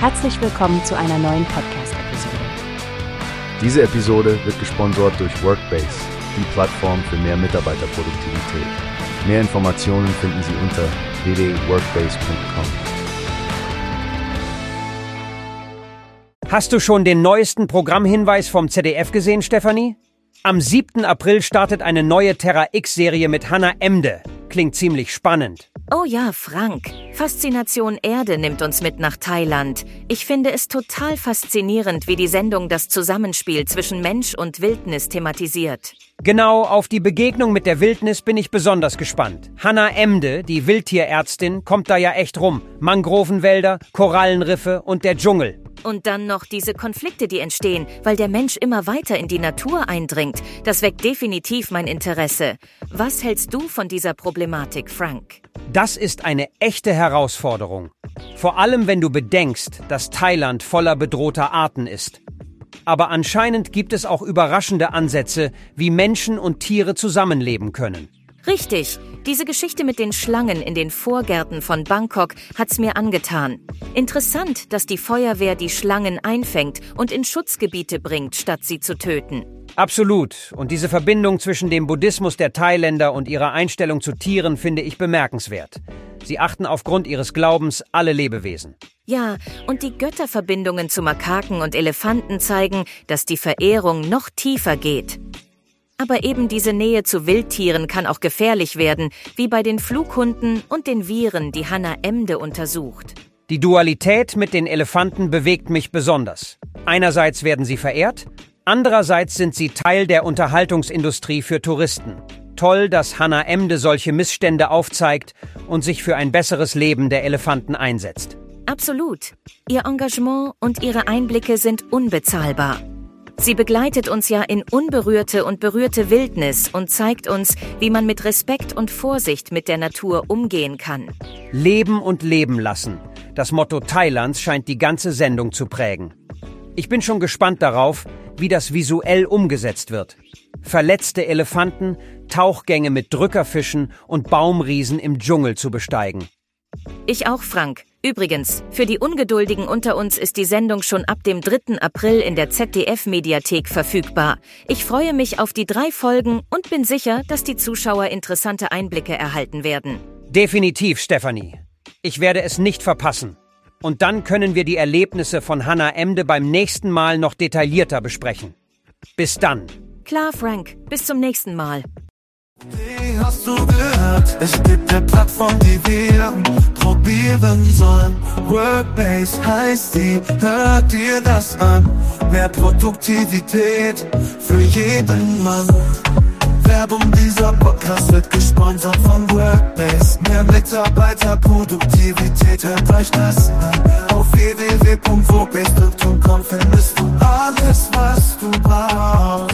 Herzlich willkommen zu einer neuen Podcast-Episode. Diese Episode wird gesponsert durch Workbase, die Plattform für mehr Mitarbeiterproduktivität. Mehr Informationen finden Sie unter www.workbase.com. Hast du schon den neuesten Programmhinweis vom ZDF gesehen, Stefanie? Am 7. April startet eine neue Terra X-Serie mit Hannah Emde. Klingt ziemlich spannend. Oh ja, Frank. Faszination Erde nimmt uns mit nach Thailand. Ich finde es total faszinierend, wie die Sendung das Zusammenspiel zwischen Mensch und Wildnis thematisiert. Genau auf die Begegnung mit der Wildnis bin ich besonders gespannt. Hannah Emde, die Wildtierärztin, kommt da ja echt rum. Mangrovenwälder, Korallenriffe und der Dschungel. Und dann noch diese Konflikte, die entstehen, weil der Mensch immer weiter in die Natur eindringt. Das weckt definitiv mein Interesse. Was hältst du von dieser Problematik, Frank? Das ist eine echte Herausforderung. Vor allem, wenn du bedenkst, dass Thailand voller bedrohter Arten ist. Aber anscheinend gibt es auch überraschende Ansätze, wie Menschen und Tiere zusammenleben können. Richtig. Diese Geschichte mit den Schlangen in den Vorgärten von Bangkok hat's mir angetan. Interessant, dass die Feuerwehr die Schlangen einfängt und in Schutzgebiete bringt, statt sie zu töten. Absolut. Und diese Verbindung zwischen dem Buddhismus der Thailänder und ihrer Einstellung zu Tieren finde ich bemerkenswert. Sie achten aufgrund ihres Glaubens alle Lebewesen. Ja, und die Götterverbindungen zu Makaken und Elefanten zeigen, dass die Verehrung noch tiefer geht. Aber eben diese Nähe zu Wildtieren kann auch gefährlich werden, wie bei den Flughunden und den Viren, die Hannah Emde untersucht. Die Dualität mit den Elefanten bewegt mich besonders. Einerseits werden sie verehrt, andererseits sind sie Teil der Unterhaltungsindustrie für Touristen. Toll, dass Hannah Emde solche Missstände aufzeigt und sich für ein besseres Leben der Elefanten einsetzt. Absolut. Ihr Engagement und ihre Einblicke sind unbezahlbar. Sie begleitet uns ja in unberührte und berührte Wildnis und zeigt uns, wie man mit Respekt und Vorsicht mit der Natur umgehen kann. Leben und leben lassen. Das Motto Thailands scheint die ganze Sendung zu prägen. Ich bin schon gespannt darauf, wie das visuell umgesetzt wird. Verletzte Elefanten, Tauchgänge mit Drückerfischen und Baumriesen im Dschungel zu besteigen. Ich auch, Frank. Übrigens, für die Ungeduldigen unter uns ist die Sendung schon ab dem 3. April in der ZDF-Mediathek verfügbar. Ich freue mich auf die drei Folgen und bin sicher, dass die Zuschauer interessante Einblicke erhalten werden. Definitiv, Stefanie. Ich werde es nicht verpassen. Und dann können wir die Erlebnisse von Hannah Emde beim nächsten Mal noch detaillierter besprechen. Bis dann. Klar, Frank. Bis zum nächsten Mal. Wie hast du gehört? Es gibt eine Plattform, die wir probieren sollen. Workbase heißt die, hört dir das an. Mehr Produktivität für jeden Mann. Werbung dieser Podcast wird gesponsert von Workbase. Mehr Mitarbeiterproduktivität, hört euch das an. Auf www.workbase.com findest du alles, was du brauchst.